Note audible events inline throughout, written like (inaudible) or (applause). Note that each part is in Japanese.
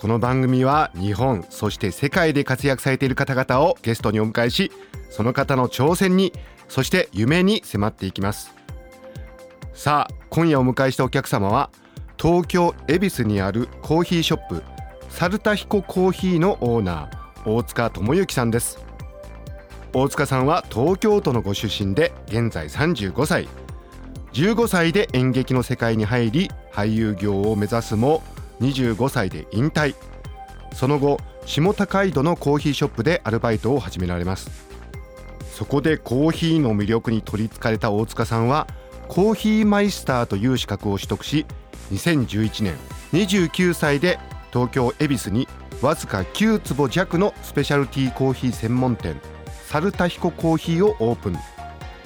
この番組は日本そして世界で活躍されている方々をゲストにお迎えしその方の挑戦にそして夢に迫っていきます。さあ今夜お迎えしたお客様は東京恵比寿にあるコーヒーショップサルタヒココーヒーのオーナー大塚智之さんです。大塚さんは東京都のご出身で現在35歳。15歳で演劇の世界に入り俳優業を目指すも25歳で引退。その後下高井戸のコーヒーショップでアルバイトを始められます。そこでコーヒーの魅力に取りつかれた大塚さんはコーヒーマイスターという資格を取得し2011年29歳で東京恵比寿にわずか9坪弱のスペシャルティーコーヒー専門店サルタヒココーヒーをオープン。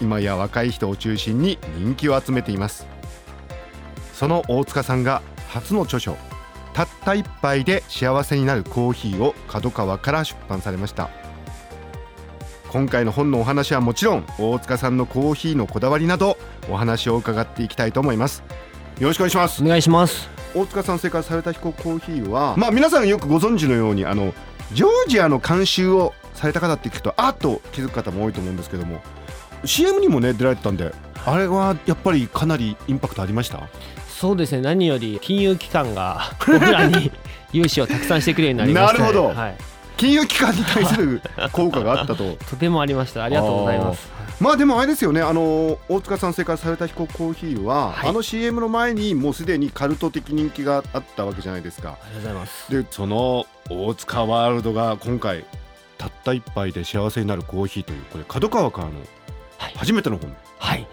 今や若い人を中心に人気を集めています。その大塚さんが初の著書「たった一杯で幸せになるコーヒー」を角川から出版されました。今回の本のお話はもちろん大塚さんのコーヒーのこだわりなどお話を伺っていきたいと思います。よろしくお願いします。お願いします。大塚さん正解された彦コーヒーはまあ皆さんよくご存知のようにあのジョージアの監修をされた方って聞くとあっと気づく方も多いと思うんですけども CM にもね出られてたんであれはやっぱりかなりインパクトありました？そうですね。何より金融機関が (laughs) 僕らに (laughs) 融資をたくさんしてくれるようになりました、なるほど。はい、金融機関に対する (laughs) 効果があったと。とてもありました。ありがとうございます。まあでもあれですよね。あの大塚さん正解された彦コーヒーは、はい。あの CM の前にもうすでにカルト的人気があったわけじゃないですか。ありがとうございます。でその大塚ワールドが今回たった一杯で幸せになるコーヒーというこれ角川からのはい。初めての本、はい。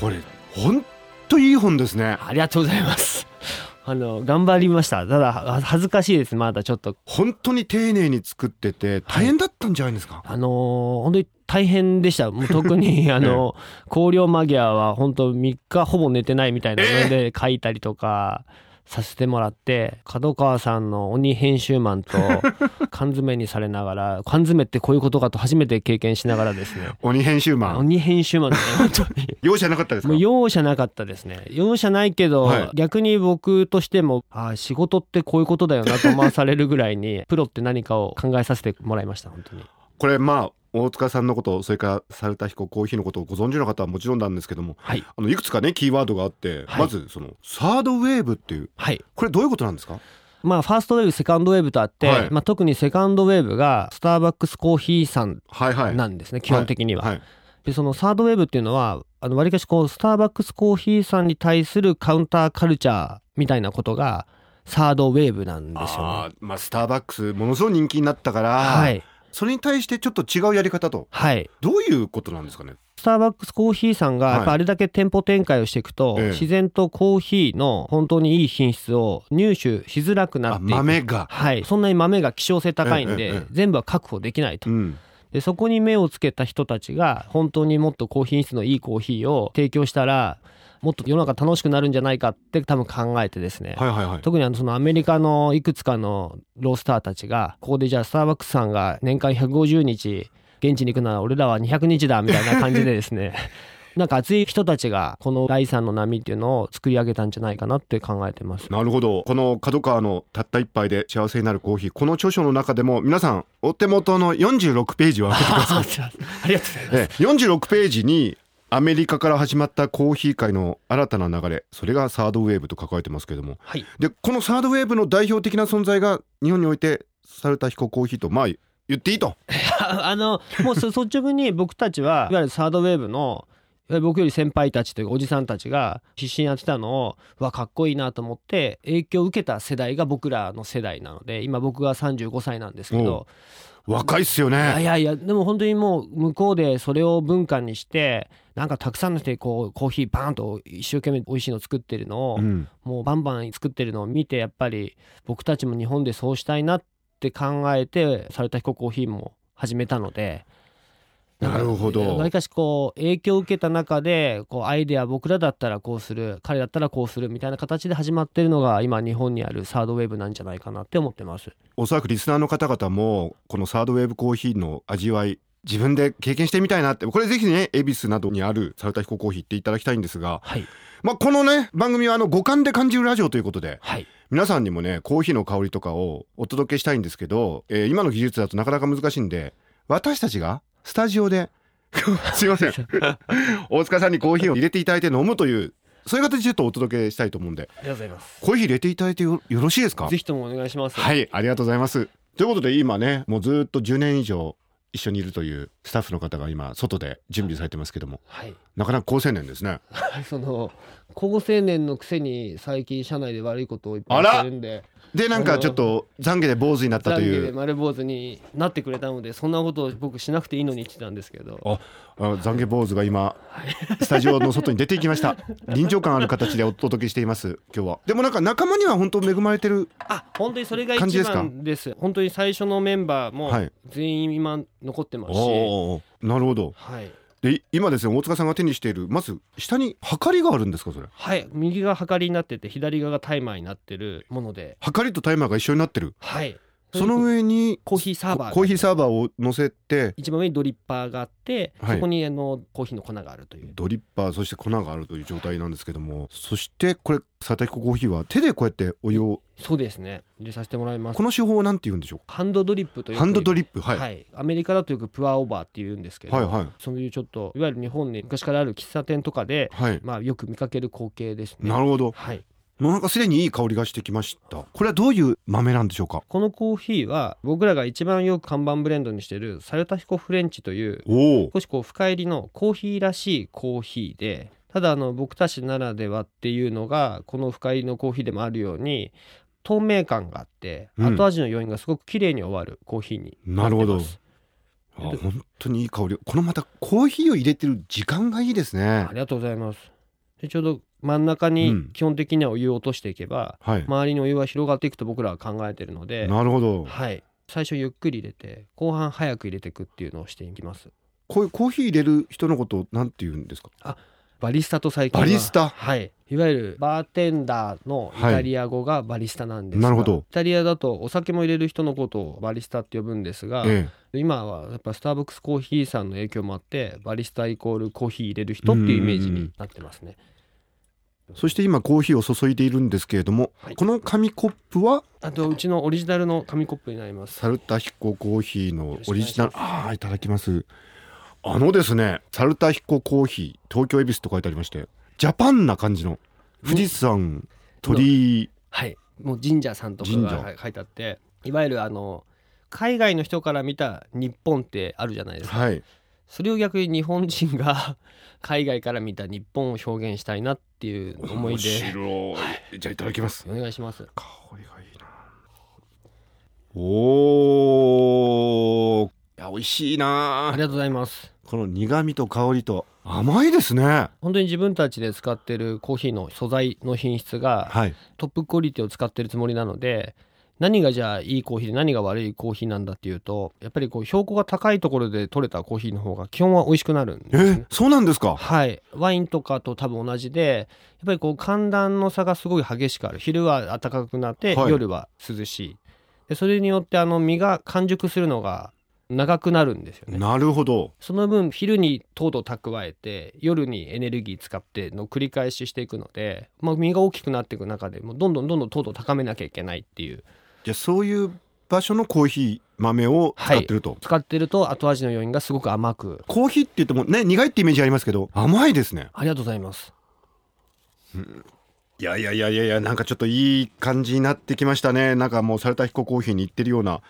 これほんといい本ですね。ありがとうございます。(laughs) あの頑張りました。ただは恥ずかしいです。まだちょっと。本当に丁寧に作ってて大変だったんじゃないですか、あのー本当に大変でした。もう特に (laughs) あの香料マギアは本当3日ほぼ寝てないみたいなので書いたりとかさせてもらって角川さんの鬼編集マンと (laughs) 缶詰にされながら缶詰ってこういうことかと初めて経験しながらですね。鬼編集マン。鬼編集マンね本当に。(laughs) 容赦なかったですか？もう容赦なかったですね。容赦ないけど、はい。逆に僕としてもあー仕事ってこういうことだよなと思わされるぐらいにプロって何かを考えさせてもらいました本当にこれまあ大塚さんのことそれからサルタヒココーヒーのことをご存知の方はもちろんなんですけどもはい。あのいくつかねキーワードがあって、はい。まずそのサードウェーブっていうはい。これどういうことなんですか？まあファーストウェーブセカンドウェーブとあって、はい。まあ、特にセカンドウェーブがスターバックスコーヒーさんはいはい。なんですね、基本的には。はい。でそのサードウェーブっていうのはあの割かしこうスターバックスコーヒーさんに対するカウンターカルチャーみたいなことがサードウェーブなんですよね。あーまあスターバックスものすごい人気になったから、はい、それに対してちょっと違うやり方と。はい、どういうことなんですかね？スターバックスコーヒーさんがはい。やっぱあれだけ店舗展開をしていくと、ええ。自然とコーヒーの本当にいい品質を入手しづらくなあって豆が。はい、そんなに豆が希少性高いんで、全部は確保できないと。う。ん。でそこに目をつけた人たちが本当にもっと高品質のいいコーヒーを提供したらもっと世の中楽しくなるんじゃないかって多分考えてですね、はいはいはい。特にあのそのアメリカのいくつかのロースターたちがここでじゃあスターバックスさんが年間150日現地に行くなら俺らは200日だみたいな感じでですね。(laughs) なんか熱い人たちがこの第三の波っていうのを作り上げたんじゃないかなって考えてます。なるほど。この角川のたった一杯で幸せになるコーヒー。この著書の中でも皆さんお手元の46ページを開けてください。(laughs) ありがとうございます。ええ46ページにアメリカから始まったコーヒー界の新たな流れそれがサードウェーブと書かれてますけれども。はい、でこのサードウェーブの代表的な存在が日本においてサルタヒココーヒーとまあ言っていいと。あ (laughs) あのもうそ (laughs) 率直に僕たちはいわゆるサードウェーブの僕より先輩たちというかおじさんたちが必死にやってたのをうわかっこいいなと思って影響を受けた世代が僕らの世代なので今僕が35歳なんですけど若いっすよいやいねやいやでも本当にもう向こうでそれを文化にしてなんかたくさんの人でこうコーヒーバーンと一生懸命美味しいの作ってるのを、うん。もうバンバン作ってるのを見てやっぱり僕たちも日本でそうしたいなって考えてサルタヒココーヒーも始めたのでなるほど。わりかしこう影響を受けた中でこうアイデア僕らだったらこうする彼だったらこうするみたいな形で始まってるのが今日本にあるサードウェーブなんじゃないかなって思ってます。おそらくリスナーの方々もこのサードウェーブコーヒーの味わい自分で経験してみたいなってこれぜひね恵比寿などにあるサルタヒココーヒーっていただきたいんですが、はい。まあ、このね番組はあの五感で感じるラジオということではい。皆さんにもねコーヒーの香りとかをお届けしたいんですけど、えー今の技術だとなかなか難しいんで私たちがスタジオで。(laughs) すいません。大塚さんにコーヒーを入れていただいて飲むというそういう形でちょっとお届けしたいと思うんで。ありがとうございます。コーヒー入れていただいてよよろしいですか？ぜひともお願いします。はいありがとうございます。ということで今ねもうずっと10年以上一緒にいるというスタッフの方が今外で準備されてますけども。はい。なかなか高青年ですね。その高青年のくせに最近社内で悪いことをいっぱいしてるんででなんかちょっと懺悔で坊主になったと懺悔いうで丸坊主になってくれたのでそんなことを僕しなくていいのにってたんですけど。ああ懺悔坊主が今スタジオの外に出てきました。臨場感ある形でお届けしています今日は。でもなんか仲間には本当恵まれてるあ本当にそれが一感じですです。本当に最初のメンバーもはい。全員今残ってますし、おー。なるほど。はいで今ですね大塚さんが手にしているまず下にはかりがあるんですかそれ？はい。右がはかりになってて左側がタイマーになってるもので。はかりとタイマーが一緒になってる。はいその上にコーヒーサーバーが。コーヒーサーバーを乗せて一番上にドリッパーがあって、はい。そこにあのコーヒーの粉があるという。ドリッパーそして粉があるという状態なんですけどもそしてこれサタヒココーヒーは手でこうやってお湯をそうですね。入れさせてもらいます。この手法は何て言うんでしょう？ハンドドリップという。かハンドドリップはい、はい、アメリカだとよくプアオーバーって言うんですけど、はいはい。そういうちょっといわゆる日本に昔からある喫茶店とかで、はい。まあ、よく見かける光景ですね。なるほど。はい、なんかすでにいい香りがしてきました。これはどういう豆なんでしょうか？このコーヒーは僕らが一番よく看板ブレンドにしているサルタヒコフレンチという少しこう深入りのコーヒーらしいコーヒーでただあの僕たちならではっていうのがこの深入りのコーヒーでもあるように透明感があってうん。後味の余韻がすごく綺麗に終わるコーヒーになってます。あ本当にいい香り。このまたコーヒーを入れてる時間がいいですね。ありがとうございます。でちょうど真ん中うん。に基本的にはお湯を落としていけば、はい、周りにお湯は広がっていくと僕らは考えてるので、なるほど。はい、最初ゆっくり入れて後半早く入れていくっていうのをしていきます。こういうコーヒー入れる人のことをなんて言うんですか？バリスタと最近はバリスタ？はい。いわゆるバーテンダーのイタリア語がバリスタなんですが、なるほど。イタリアだとお酒も入れる人のことをバリスタって呼ぶんですが、え今はやっぱスターバックスコーヒーさんの影響もあってバリスタイコールコーヒー入れる人っていうイメージになってますね。えそして今コーヒーを注いでいるんですけれども、はい。この紙コップは？あとうちのオリジナルの紙コップになります。サルタヒココーヒーのオリジナル。ああいただきます。あのですねサルタヒココーヒー東京恵比寿と書いてありましてジャパンな感じの富士山鳥居。はい、もう神社さんとかがはい書いてあっていわゆるあの海外の人から見た日本ってあるじゃないですか、はいそれを逆に日本人が (laughs) 海外から見た日本を表現したいなっていう思い面で白い。じゃあいただきます。お願いします。香りがいいな。おー。いや美味しいな。ありがとうございます。この苦味と香りと甘いですね。本当に自分たちで使ってるコーヒーの素材の品質がはい。トップクオリティを使ってるつもりなので何がじゃあいいコーヒーで何が悪いコーヒーなんだっていうとやっぱりこう標高が高いところで取れたコーヒーの方が基本は美味しくなるんですね。えそうなんですか？はい、ワインとかと多分同じでやっぱりこう寒暖の差がすごい激しくある。昼は暖かくなって、はい。夜は涼しい。でそれによってあの実が完熟するのが長くなるんですよね。なるほど。その分昼に糖度蓄えて夜にエネルギー使っての繰り返ししていくので、まあ、実が大きくなっていく中でもうどんどんどんどん糖度を高めなきゃいけないっていうじゃあそういう場所のコーヒー豆を使ってると、使ってると後味の余韻がすごく甘く。コーヒーって言ってもね苦いってイメージありますけど甘いですね。ありがとうございます。いやいやいやいやいやなんかちょっといい感じになってきましたね。なんかもうサルタヒココーヒーに行ってるような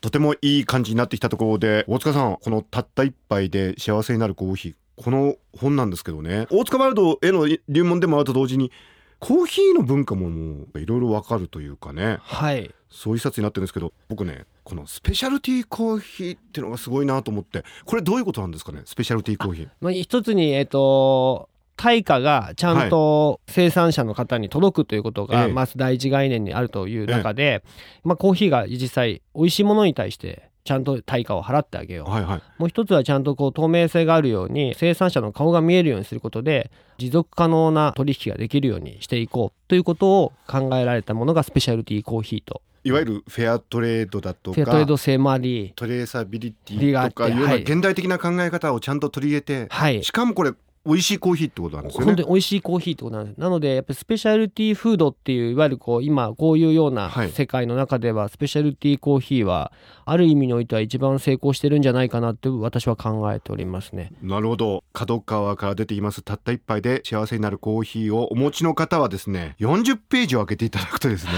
とてもいい感じになってきたところで大塚さんこのたった一杯で幸せになるコーヒーこの本なんですけどね。大塚ワールドへの入門でもあると同時にコーヒーの文化ももういろいろわかるというかね。はいそういう冊になってるんですけど僕ねこのスペシャルティーコーヒーっていうのがすごいなと思ってこれどういうことなんですかね？スペシャルティーコーヒー。まあ、一つにえっ、と対価がちゃんと生産者の方に届くということが、ええ。まず第一概念にあるという中で、まあ、コーヒーが実際美味しいものに対してちゃんと対価を払ってあげよう、はいはい。もう一つはちゃんとこう透明性があるように生産者の顔が見えるようにすることで持続可能な取引ができるようにしていこうということを考えられたものがスペシャルティーコーヒーといわゆるフェアトレードだとフェアトレーかド性もありトレーサビリティとかいうようなはい。現代的な考え方をちゃんと取り入れて、はい。しかもこれ美味しいコーヒーってことなんですよね。本当に美味しいコーヒーってことなんです。なのでやっぱりスペシャルティーフードっていういわゆるこう今こういうようなはい。世界の中ではスペシャルティーコーヒーはある意味においては一番成功してるんじゃないかなって私は考えておりますね。なるほど。角川から出ています。たった一杯で幸せになるコーヒーをお持ちの方はですね40ページを開けていただくとですね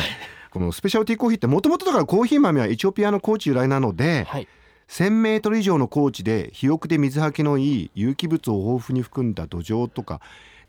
このスペシャルティーコーヒーってもともとだからコーヒー豆はエチオピアの高地由来なのではい。1000メートル以上の高地で肥沃で水はけのいい有機物を豊富に含んだ土壌とか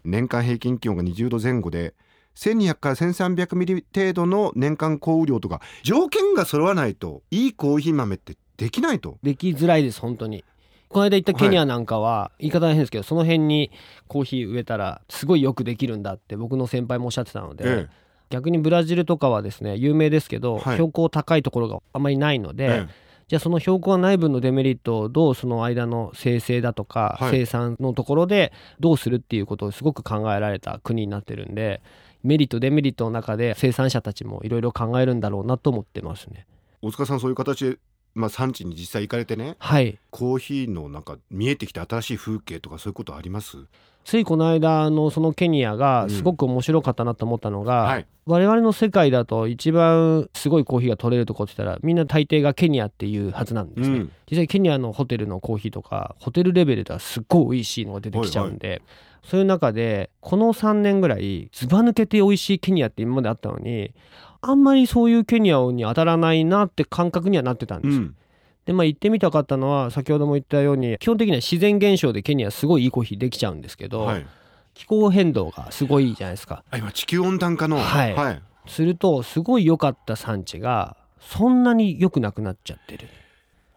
年間平均気温が20度前後で1200から1300ミリ程度の年間降雨量とか条件が揃わないといいコーヒー豆ってできないと。できづらいです本当に。この間行ったケニアなんかは、言い方は変ですけどその辺にコーヒー植えたらすごいよくできるんだって僕の先輩もおっしゃってたので、え逆にブラジルとかはですね有名ですけど、はい。標高高いところがあまりないので、ええ。じゃあその標高がない分のデメリットをどうその間の生成だとか、はい。生産のところでどうするっていうことをすごく考えられた国になってるんでメリットデメリットの中で生産者たちもいろいろ考えるんだろうなと思ってますね。大塚さんそういう形で、まあ、産地に実際行かれてねはい。コーヒーのなんか見えてきた新しい風景とかそういうことあります？ついこの間のそのケニアがすごく面白かったなと思ったのが、はい。我々の世界だと一番すごいコーヒーが取れるとこって言ったらみんな大抵がケニアっていうはずなんですね、うん。実際ケニアのホテルのコーヒーとかホテルレベルではすっごい美味しいのが出てきちゃうんで、そういう中でこの3年ぐらいずば抜けて美味しいケニアって今まであったのにあんまりそういうケニアに当たらないなって感覚にはなってたんですよ、うんでまあ行ってみたかったのは先ほども言ったように基本的には自然現象でケニアすごいいいコーヒーできちゃうんですけど、はい。気候変動がすごいじゃないですか。あ今地球温暖化のはい。はい、するとすごい良かった産地がそんなに良くなくなっちゃってる。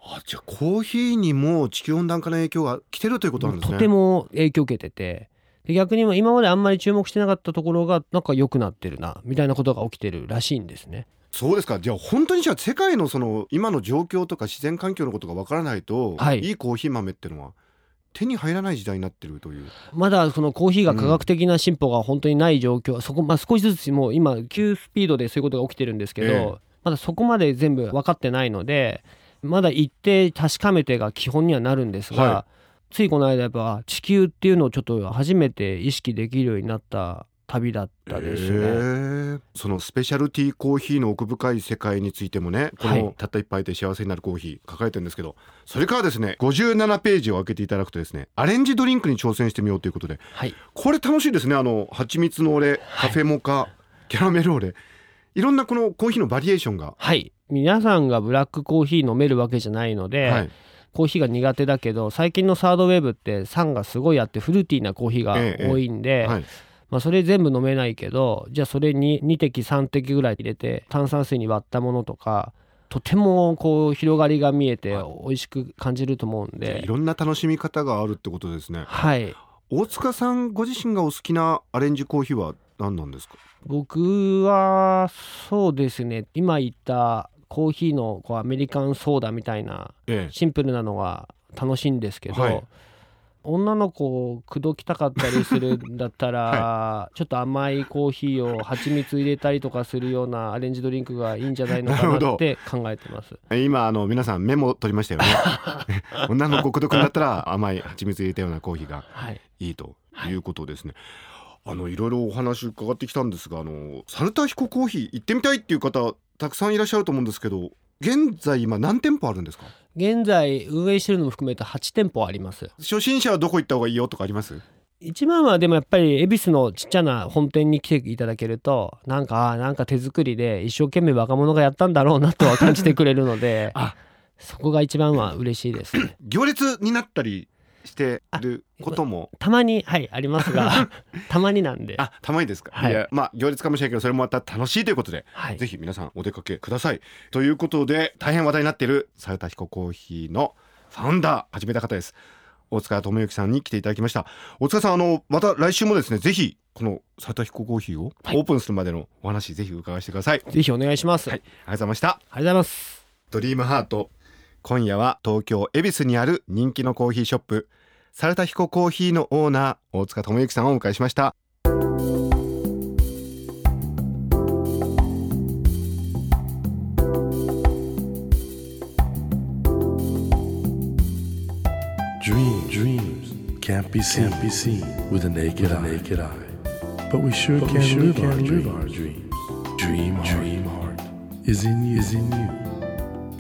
あじゃあコーヒーにも地球温暖化の影響が来てるということなんですね。とても影響を受けててで逆に今まであんまり注目してなかったところがなんか良くなってるなみたいなことが起きてるらしいんですね。そうですか。じゃあ本当にじゃあ世界のその今の状況とか自然環境のことがわからないと、はい。いいコーヒー豆っていうのは手に入らない時代になってるという。まだそのコーヒーが科学的な進歩が本当にない状況、そこまあ少しずつもう今急スピードでそういうことが起きてるんですけど、ええ。まだそこまで全部分かってないのでまだ一定確かめてが基本にはなるんですが、はついこの間やっぱ地球っていうのをちょっと初めて意識できるようになった旅だったですね。えー。そのスペシャルティーコーヒーの奥深い世界についてもねこはい。のたった一杯で幸せになるコーヒー書かれてるんですけどそれからですね57ページを開けていただくとですねアレンジドリンクに挑戦してみようということで。はい。これ楽しいですね。あの蜂蜜のオレカフェモカ、キャラメルオレいろんなこのコーヒーのバリエーションが、はい。皆さんがブラックコーヒー飲めるわけじゃないので、はい、コーヒーが苦手だけど最近のサードウェーブって酸がすごいあってフルーティーなコーヒーがええ。多いんで、はい、まあ、それ全部飲めないけどじゃあそれに2滴3滴ぐらい入れて炭酸水に割ったものとかとてもこう広がりが見えて美味しく感じると思うんで。いろんな楽しみ方があるってことですね。はい。大塚さんご自身がお好きなアレンジコーヒーは何なんですか？僕はそうですね。今言ったコーヒーのこうアメリカンソーダみたいなえ。シンプルなのが楽しいんですけど、はい女の子を口説きたかったりするんだったら、(laughs) ちょっと甘いコーヒーを蜂蜜入れたりとかするようなアレンジドリンクがいいんじゃないのかなって考えてます。え今あの皆さんメモ取りましたよね？(laughs) 女の子口説くんだったら甘い蜂蜜入れたようなコーヒーがはい、いいということですね、あのいろいろお話伺ってきたんですがあのサルタヒココーヒー行ってみたいっていう方たくさんいらっしゃると思うんですけど現在今何店舗あるんですか？現在運営してるのも含めて8店舗あります。初心者はどこ行った方がいいよとかあります？一番はでもやっぱり恵比寿のちっちゃな本店に来ていただけるとなんかなんか手作りで一生懸命若者がやったんだろうなとは感じてくれるので (laughs) あそこが一番は嬉しいですね。(coughs) 行列になったりしてることも。たまにはいありますが (laughs) たまになんで。あたまにですか、はい。いやまあ行列かもしれないけどそれもまた楽しいということで、はい。ぜひ皆さんお出かけください。ということで大変話題になっているサルタヒココーヒーのファウンダー始めた方です。大塚智之さんに来ていただきました。大塚さんあのまた来週もですねぜひこのサルタヒココーヒーをオはい。ープンするまでのお話、ぜひ伺わせてください。ぜひお願いします、はい。ありがとうございました。ありがとうございます。ドリームハート今夜は東京恵比寿にある人気のコーヒーショップサルタヒココーヒーのオーナー大塚智之さんをお迎えしました Dream, dreams can't be seen, can't be seen with a naked, eye. naked eye. But we sure can, sure live, our live our dreams. Dream, heart, dream heart is in you, is in you,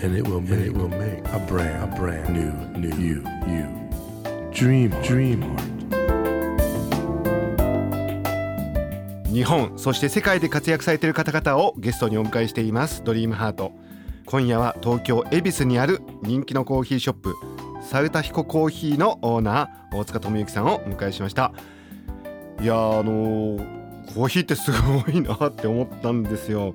and it will, make, it will make a brand, a brand new, new you, you. Dream, dream heart. 日本そして世界で活躍されている方々をゲストにお迎えしています。ドリームハート。今夜は東京恵比寿にある人気のコーヒーショップサルタヒココーヒーのオーナー大塚智之さんをお迎えしました。いやーあのーコーヒーってすごいなって思ったんですよ。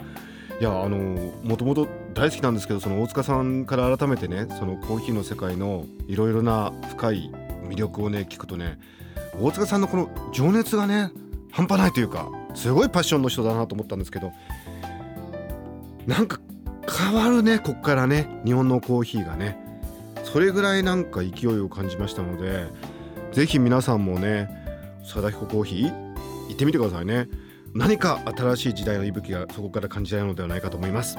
いやあのーもともと大好きなんですけどその大塚さんから改めてねそのコーヒーの世界のいろいろな深い魅力をね聞くとね大塚さんのこの情熱がね半端ないというかすごいパッションの人だなと思ったんですけどなんか変わるねこっからね日本のコーヒーがね。それぐらいなんか勢いを感じましたのでぜひ皆さんもね貞彦コーヒー行ってみてくださいね。何か新しい時代の息吹がそこから感じられるのではないかと思います。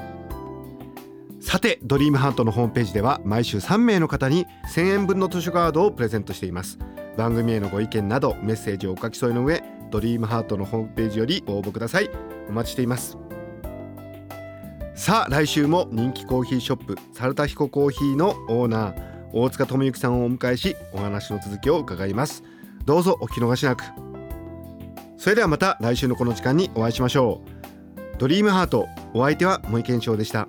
さてドリームハートのホームページでは毎週3名の方に1000円分の図書カードをプレゼントしています。番組へのご意見などメッセージをお書き添えの上ドリームハートのホームページよりご応募ください。お待ちしています。さあ来週も人気コーヒーショップサルタヒココーヒーのオーナー大塚智之さんをお迎えしお話の続きを伺います。どうぞお聞き逃しなく。それではまた来週のこの時間にお会いしましょう。ドリームハートお相手は森健翔でした。